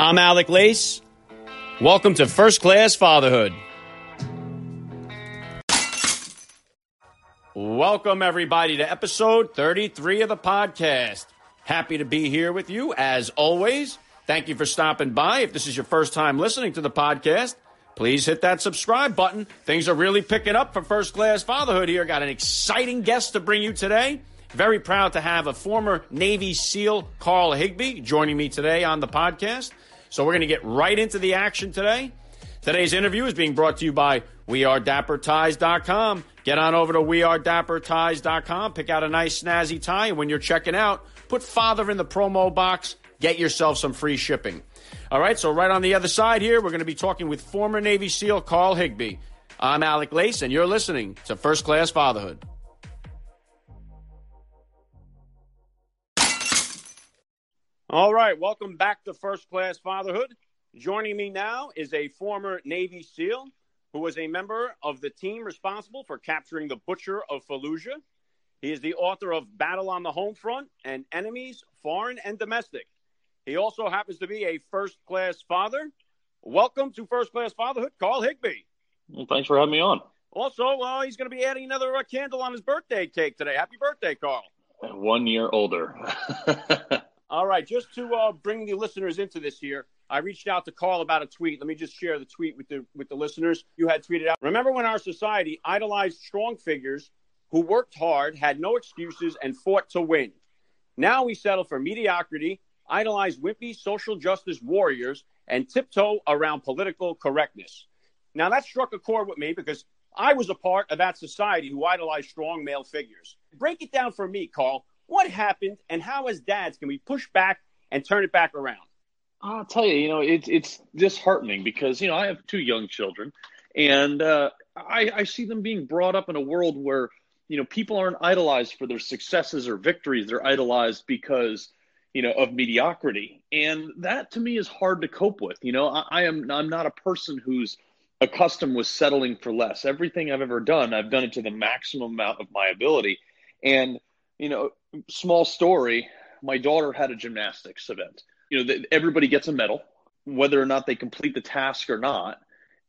I'm Alec Lace. Welcome to First Class Fatherhood. Welcome, everybody, to episode 33 of the podcast. Happy to be here with you as always. Thank you for stopping by. If this is your first time listening to the podcast, please hit that subscribe button. Things are really picking up for First Class Fatherhood here. Got an exciting guest to bring you today. Very proud to have a former Navy SEAL, Carl Higbie, joining me today on the podcast. So we're going to get right into the action today. Today's interview is being brought to you by WeAreDapperTies.com. Get on over to WeAreDapperTies.com, pick out a nice snazzy tie, and when you're checking out, put father in the promo box, get yourself some free shipping. All right, so right on the other side here, we're going to be talking with former Navy SEAL Carl Higbie. I'm Alec Lace, and you're listening to First Class Fatherhood. All right, welcome back to First Class Fatherhood. Joining me now is a former Navy SEAL who was a member of the team responsible for capturing the Butcher of Fallujah. He is the author of Battle on the Home Front and Enemies, Foreign and Domestic. He also happens to be a first class father. Welcome to First Class Fatherhood, Carl Higbie. Well, thanks for having me on. Also, uh, he's going to be adding another uh, candle on his birthday cake today. Happy birthday, Carl. One year older. All right, just to uh, bring the listeners into this here, I reached out to Carl about a tweet. Let me just share the tweet with the with the listeners. You had tweeted out. Remember when our society idolized strong figures who worked hard, had no excuses, and fought to win? Now we settle for mediocrity, idolize wimpy social justice warriors, and tiptoe around political correctness. Now that struck a chord with me because I was a part of that society who idolized strong male figures. Break it down for me, Carl. What happened, and how, as dads, can we push back and turn it back around? I'll tell you, you know, it's it's disheartening because you know I have two young children, and uh, I, I see them being brought up in a world where you know people aren't idolized for their successes or victories; they're idolized because you know of mediocrity, and that to me is hard to cope with. You know, I, I am I'm not a person who's accustomed with settling for less. Everything I've ever done, I've done it to the maximum amount of my ability, and you know, small story. My daughter had a gymnastics event you know, everybody gets a medal, whether or not they complete the task or not.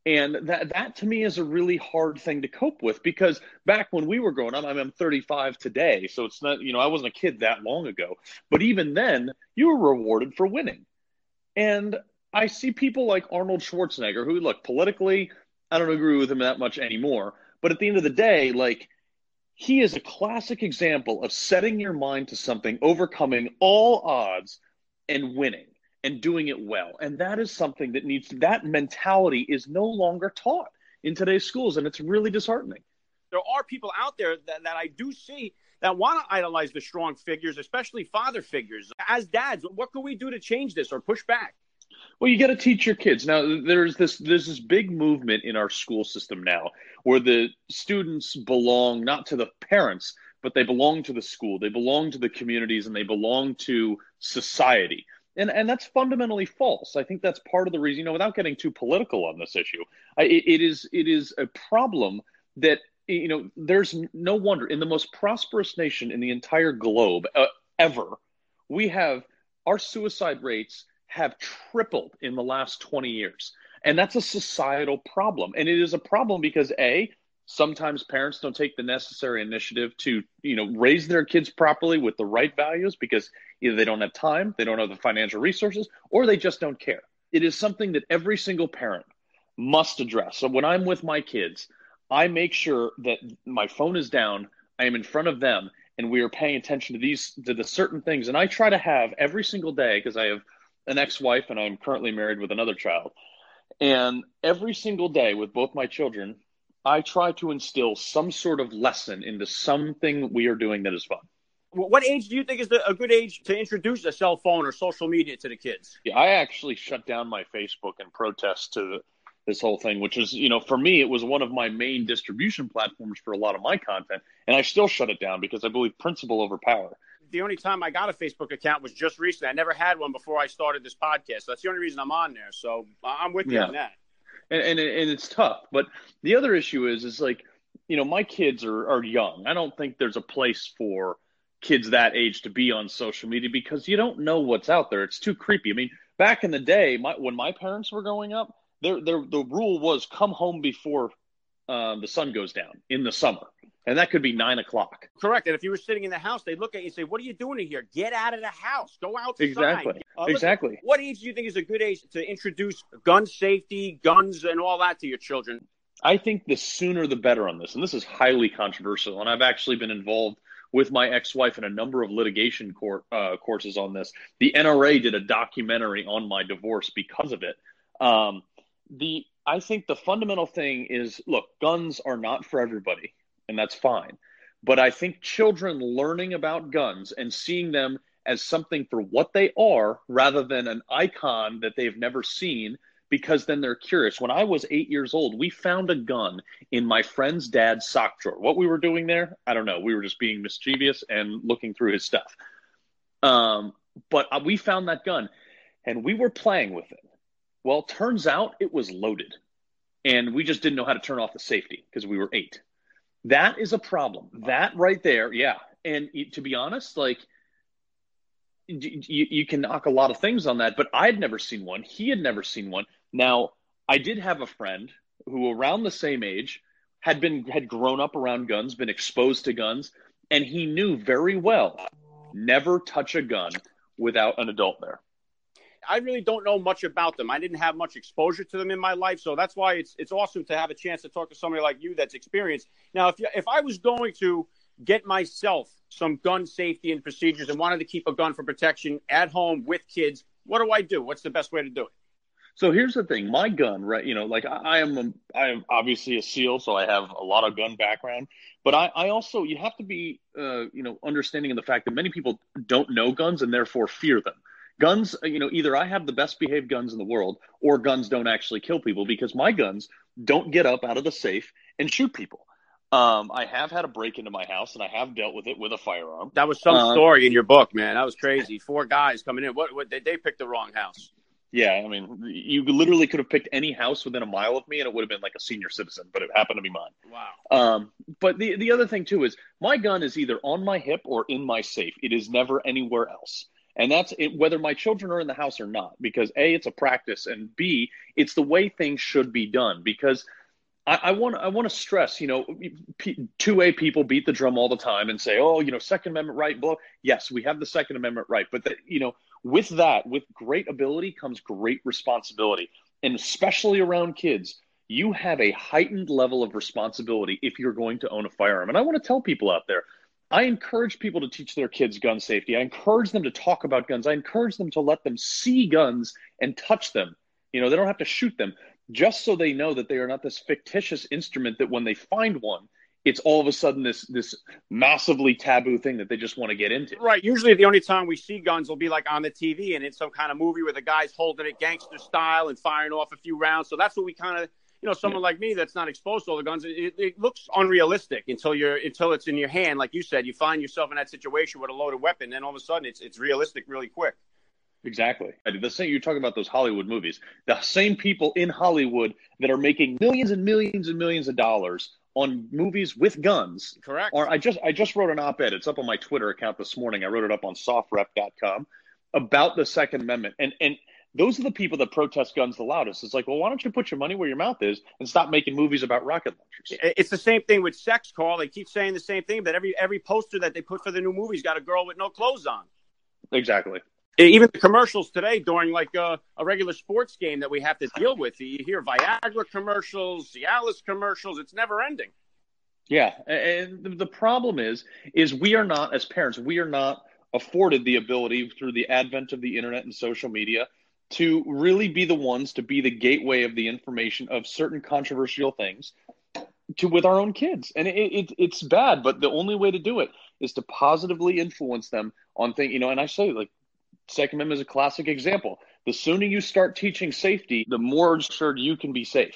And that that to me is a really hard thing to cope with because back when we were growing up, I mean, I'm 35 today, so it's not you know I wasn't a kid that long ago. But even then, you were rewarded for winning. And I see people like Arnold Schwarzenegger, who look politically, I don't agree with him that much anymore. But at the end of the day, like he is a classic example of setting your mind to something, overcoming all odds, and winning and doing it well. And that is something that needs that mentality is no longer taught in today's schools. And it's really disheartening. There are people out there that, that I do see that want to idolize the strong figures, especially father figures. As dads, what can we do to change this or push back? Well, you got to teach your kids. Now, there's this there's this big movement in our school system now where the students belong not to the parents, but they belong to the school, they belong to the communities, and they belong to society. And, and that's fundamentally false. I think that's part of the reason, you know, without getting too political on this issue, it, it is it is a problem that you know there's no wonder in the most prosperous nation in the entire globe uh, ever, we have our suicide rates have tripled in the last 20 years. And that's a societal problem. And it is a problem because A, sometimes parents don't take the necessary initiative to you know raise their kids properly with the right values because either they don't have time they don't have the financial resources or they just don't care it is something that every single parent must address so when i'm with my kids i make sure that my phone is down i am in front of them and we are paying attention to these to the certain things and i try to have every single day because i have an ex-wife and i'm currently married with another child and every single day with both my children I try to instill some sort of lesson into something we are doing that is fun. What age do you think is the, a good age to introduce a cell phone or social media to the kids? Yeah, I actually shut down my Facebook in protest to this whole thing, which is, you know, for me, it was one of my main distribution platforms for a lot of my content. And I still shut it down because I believe principle over power. The only time I got a Facebook account was just recently. I never had one before I started this podcast. That's the only reason I'm on there. So I'm with you yeah. on that and, and and it's tough. But the other issue is is like you know my kids are are young. I don't think there's a place for kids that age to be on social media because you don't know what's out there. It's too creepy. I mean, back in the day, my, when my parents were growing up, there, the rule was come home before uh, the sun goes down in the summer. And that could be nine o'clock. Correct. And if you were sitting in the house, they'd look at you and say, What are you doing in here? Get out of the house. Go outside. Exactly. Uh, exactly. what age do you think is a good age to introduce gun safety, guns, and all that to your children? I think the sooner the better on this. And this is highly controversial. And I've actually been involved with my ex-wife in a number of litigation court uh, courses on this. The NRA did a documentary on my divorce because of it. Um, the I think the fundamental thing is look, guns are not for everybody and that's fine. But I think children learning about guns and seeing them as something for what they are rather than an icon that they've never seen because then they're curious. When I was eight years old, we found a gun in my friend's dad's sock drawer. What we were doing there, I don't know. We were just being mischievous and looking through his stuff. Um, but uh, we found that gun and we were playing with it. Well, turns out it was loaded and we just didn't know how to turn off the safety because we were eight. That is a problem. That right there, yeah. And to be honest, like you, you can knock a lot of things on that, but I'd never seen one. He had never seen one. Now, I did have a friend who, around the same age, had been had grown up around guns, been exposed to guns, and he knew very well never touch a gun without an adult there. I really don't know much about them. I didn't have much exposure to them in my life, so that's why it's it's awesome to have a chance to talk to somebody like you that's experienced. Now, if you, if I was going to get myself some gun safety and procedures and wanted to keep a gun for protection at home with kids, what do I do? What's the best way to do it? So here's the thing: my gun, right? You know, like I, I am, a, I am obviously a SEAL, so I have a lot of gun background. But I, I also, you have to be, uh, you know, understanding of the fact that many people don't know guns and therefore fear them guns you know either i have the best behaved guns in the world or guns don't actually kill people because my guns don't get up out of the safe and shoot people um, I have had a break into my house, and I have dealt with it with a firearm. That was some um, story in your book, man. That was crazy. Four guys coming in. What? what they, they picked the wrong house. Yeah, I mean, you literally could have picked any house within a mile of me, and it would have been like a senior citizen, but it happened to be mine. Wow. Um, but the the other thing too is my gun is either on my hip or in my safe. It is never anywhere else. And that's it, whether my children are in the house or not, because A, it's a practice, and B, it's the way things should be done. Because I want I want to stress, you know, two A people beat the drum all the time and say, oh, you know, Second Amendment right, blah. Yes, we have the Second Amendment right, but the, you know, with that, with great ability comes great responsibility, and especially around kids, you have a heightened level of responsibility if you're going to own a firearm. And I want to tell people out there, I encourage people to teach their kids gun safety. I encourage them to talk about guns. I encourage them to let them see guns and touch them. You know, they don't have to shoot them just so they know that they are not this fictitious instrument that when they find one, it's all of a sudden this this massively taboo thing that they just want to get into. Right. Usually, the only time we see guns will be like on the TV and it's some kind of movie where the guy's holding it gangster style and firing off a few rounds. So that's what we kind of you know, someone yeah. like me that's not exposed to all the guns, it, it, looks unrealistic until you're until it's in your hand. Like you said, you find yourself in that situation with a loaded weapon, then all of a sudden it's it's realistic really quick. Exactly. The same you're talking about those Hollywood movies. The same people in Hollywood that are making millions and millions and millions of dollars on movies with guns. Correct. Or I just I just wrote an op-ed. It's up on my Twitter account this morning. I wrote it up on sofrep.com about the Second Amendment. And and those are the people that protest guns the loudest. It's like, well, why don't you put your money where your mouth is and stop making movies about rocket launchers? It's the same thing with sex, Carl. They keep saying the same thing, but every every poster that they put for the new movie's got a girl with no clothes on. Exactly. Even the commercials today during like a, a regular sports game that we have to deal with. You hear Viagra commercials, Cialis commercials. It's never ending. Yeah, and the problem is, is we are not as parents, we are not afforded the ability through the advent of the internet and social media to really be the ones to be the gateway of the information of certain controversial things to with our own kids. And it, it, it's bad but the only way to do it is to positively influence them on things you know and i say like second amendment is a classic example. The sooner you start teaching safety the more assured you can be safe.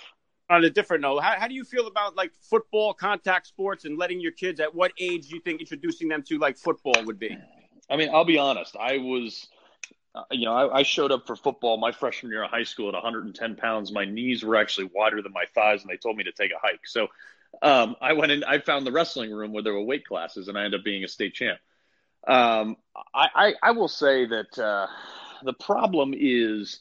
On a different note how, how do you feel about like football contact sports and letting your kids at what age do you think introducing them to like football would be? I mean i'll be honest. I was uh, you know, I, I, showed up for football my freshman year of high school at 110 pounds. My knees were actually wider than my thighs, and they told me to take a hike. So um, I went in. I found the wrestling room where there were weight classes, and I ended up being a state champ. Um, I, I, I, will say that uh, the problem is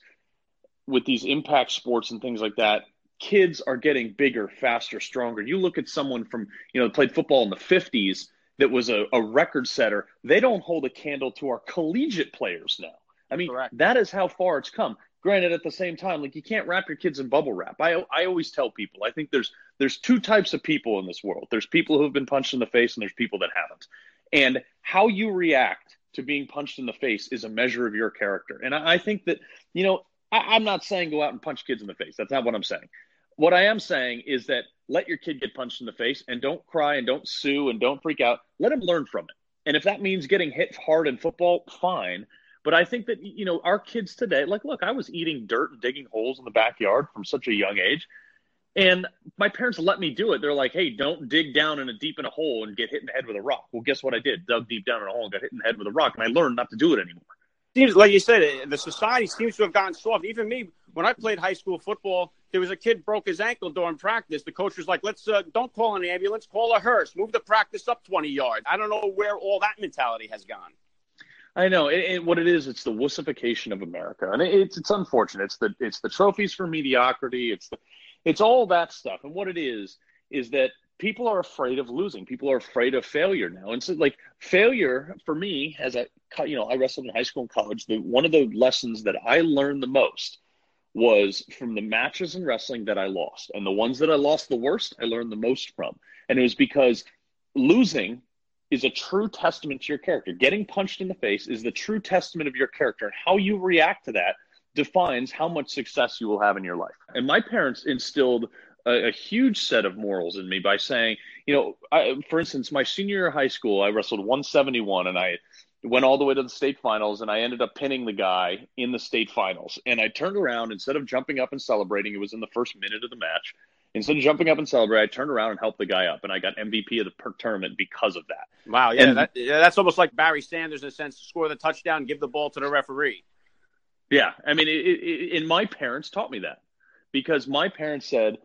with these impact sports and things like that, kids are getting bigger, faster, stronger. You look at someone from, you know, played football in the 50s that was a, a record setter. They don't hold a candle to our collegiate players now. I mean, Correct. that is how far it's come. Granted, at the same time, like you can't wrap your kids in bubble wrap. I I always tell people, I think there's there's two types of people in this world. There's people who have been punched in the face, and there's people that haven't. And how you react to being punched in the face is a measure of your character. And I, I think that you know I, I'm not saying go out and punch kids in the face. That's not what I'm saying. What I am saying is that let your kid get punched in the face and don't cry and don't sue and don't freak out. Let him learn from it. And if that means getting hit hard in football, fine. But I think that you know our kids today, like, look, I was eating dirt and digging holes in the backyard from such a young age, and my parents let me do it. They're like, "Hey, don't dig down in a deep in a hole and get hit in the head with a rock." Well, guess what I did? Dug deep down in a hole and got hit in the head with a rock, and I learned not to do it anymore. Seems like you said, the society seems to have gotten soft. Even me, when I played high school football, there was a kid broke his ankle during practice. The coach was like, "Let's uh, don't call an ambulance, call a hearse, move the practice up 20 yards." I don't know where all that mentality has gone. I know it, it, what it is. It's the wussification of America, and it, it's it's unfortunate. It's the it's the trophies for mediocrity. It's the it's all that stuff. And what it is is that people are afraid of losing. People are afraid of failure now. And so, like failure for me, as a you know, I wrestled in high school and college. The one of the lessons that I learned the most was from the matches in wrestling that I lost, and the ones that I lost the worst, I learned the most from. And it was because losing is a true testament to your character. Getting punched in the face is the true testament of your character. And how you react to that defines how much success you will have in your life. And my parents instilled a, a huge set of morals in me by saying, you know, I, for instance, my senior year of high school, I wrestled 171 and I went all the way to the state finals and I ended up pinning the guy in the state finals. And I turned around instead of jumping up and celebrating, it was in the first minute of the match. Instead of jumping up and celebrating, I turned around and helped the guy up, and I got MVP of the per- tournament because of that. Wow, yeah, and, that, yeah, that's almost like Barry Sanders in a sense: score the touchdown, give the ball to the referee. Yeah, I mean, it, it, and my parents taught me that because my parents said,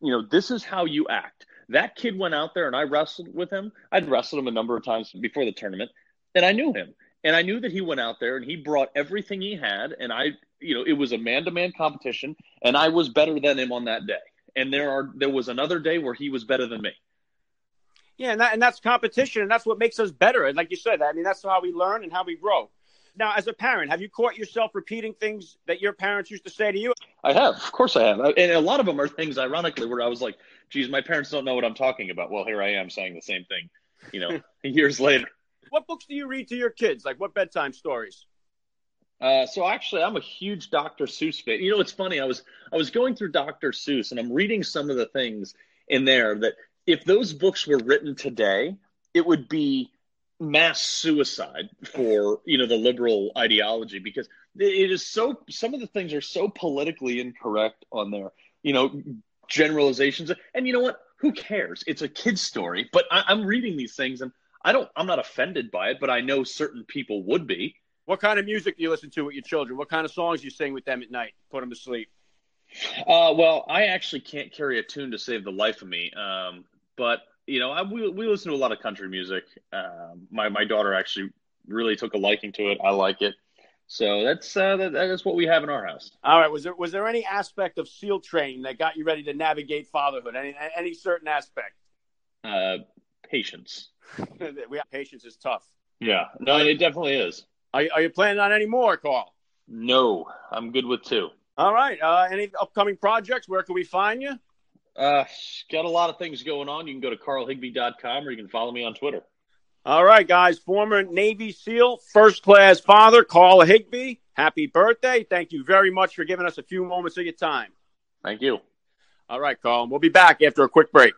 you know, this is how you act. That kid went out there, and I wrestled with him. I'd wrestled him a number of times before the tournament, and I knew him, and I knew that he went out there and he brought everything he had, and I, you know, it was a man-to-man competition, and I was better than him on that day and there are there was another day where he was better than me. Yeah, and, that, and that's competition, and that's what makes us better. And like you said, I mean, that's how we learn and how we grow. Now, as a parent, have you caught yourself repeating things that your parents used to say to you? I have, of course, I have, and a lot of them are things, ironically, where I was like, "Geez, my parents don't know what I'm talking about." Well, here I am saying the same thing, you know, years later. What books do you read to your kids? Like what bedtime stories? Uh, so actually, I'm a huge Dr. Seuss fan. You know, it's funny. I was I was going through Dr. Seuss, and I'm reading some of the things in there that if those books were written today, it would be mass suicide for you know the liberal ideology because it is so. Some of the things are so politically incorrect on there. You know, generalizations, and you know what? Who cares? It's a kid's story. But I, I'm reading these things, and I don't. I'm not offended by it, but I know certain people would be what kind of music do you listen to with your children? What kind of songs do you sing with them at night? Put them to sleep. Uh, well, I actually can't carry a tune to save the life of me. Um, but you know, I, we we listen to a lot of country music. Um, my my daughter actually really took a liking to it. I like it. So that's uh, that, that is what we have in our house. All right. Was there was there any aspect of SEAL training that got you ready to navigate fatherhood? Any any certain aspect? Uh, patience. we have patience is tough. Yeah. No, it definitely is. Are, are you planning on any more, Carl? No, I'm good with two. All right. Uh, any upcoming projects? Where can we find you? Uh, got a lot of things going on. You can go to carlhigbie.com or you can follow me on Twitter. All right, guys. Former Navy SEAL, first class father, Carl Higbie. Happy birthday. Thank you very much for giving us a few moments of your time. Thank you. All right, Carl. We'll be back after a quick break.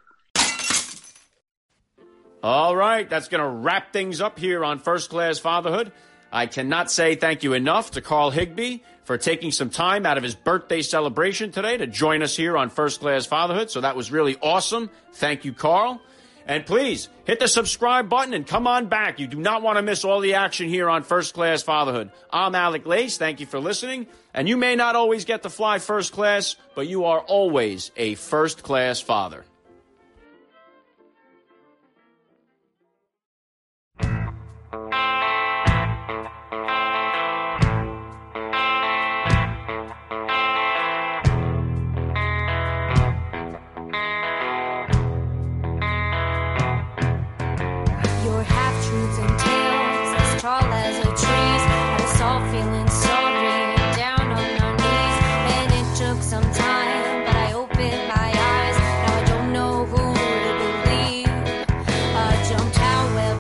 All right. That's going to wrap things up here on First Class Fatherhood. I cannot say thank you enough to Carl Higbie for taking some time out of his birthday celebration today to join us here on First Class Fatherhood. So that was really awesome. Thank you, Carl. And please hit the subscribe button and come on back. You do not want to miss all the action here on First Class Fatherhood. I'm Alec Lace. Thank you for listening. And you may not always get to fly first class, but you are always a first class father.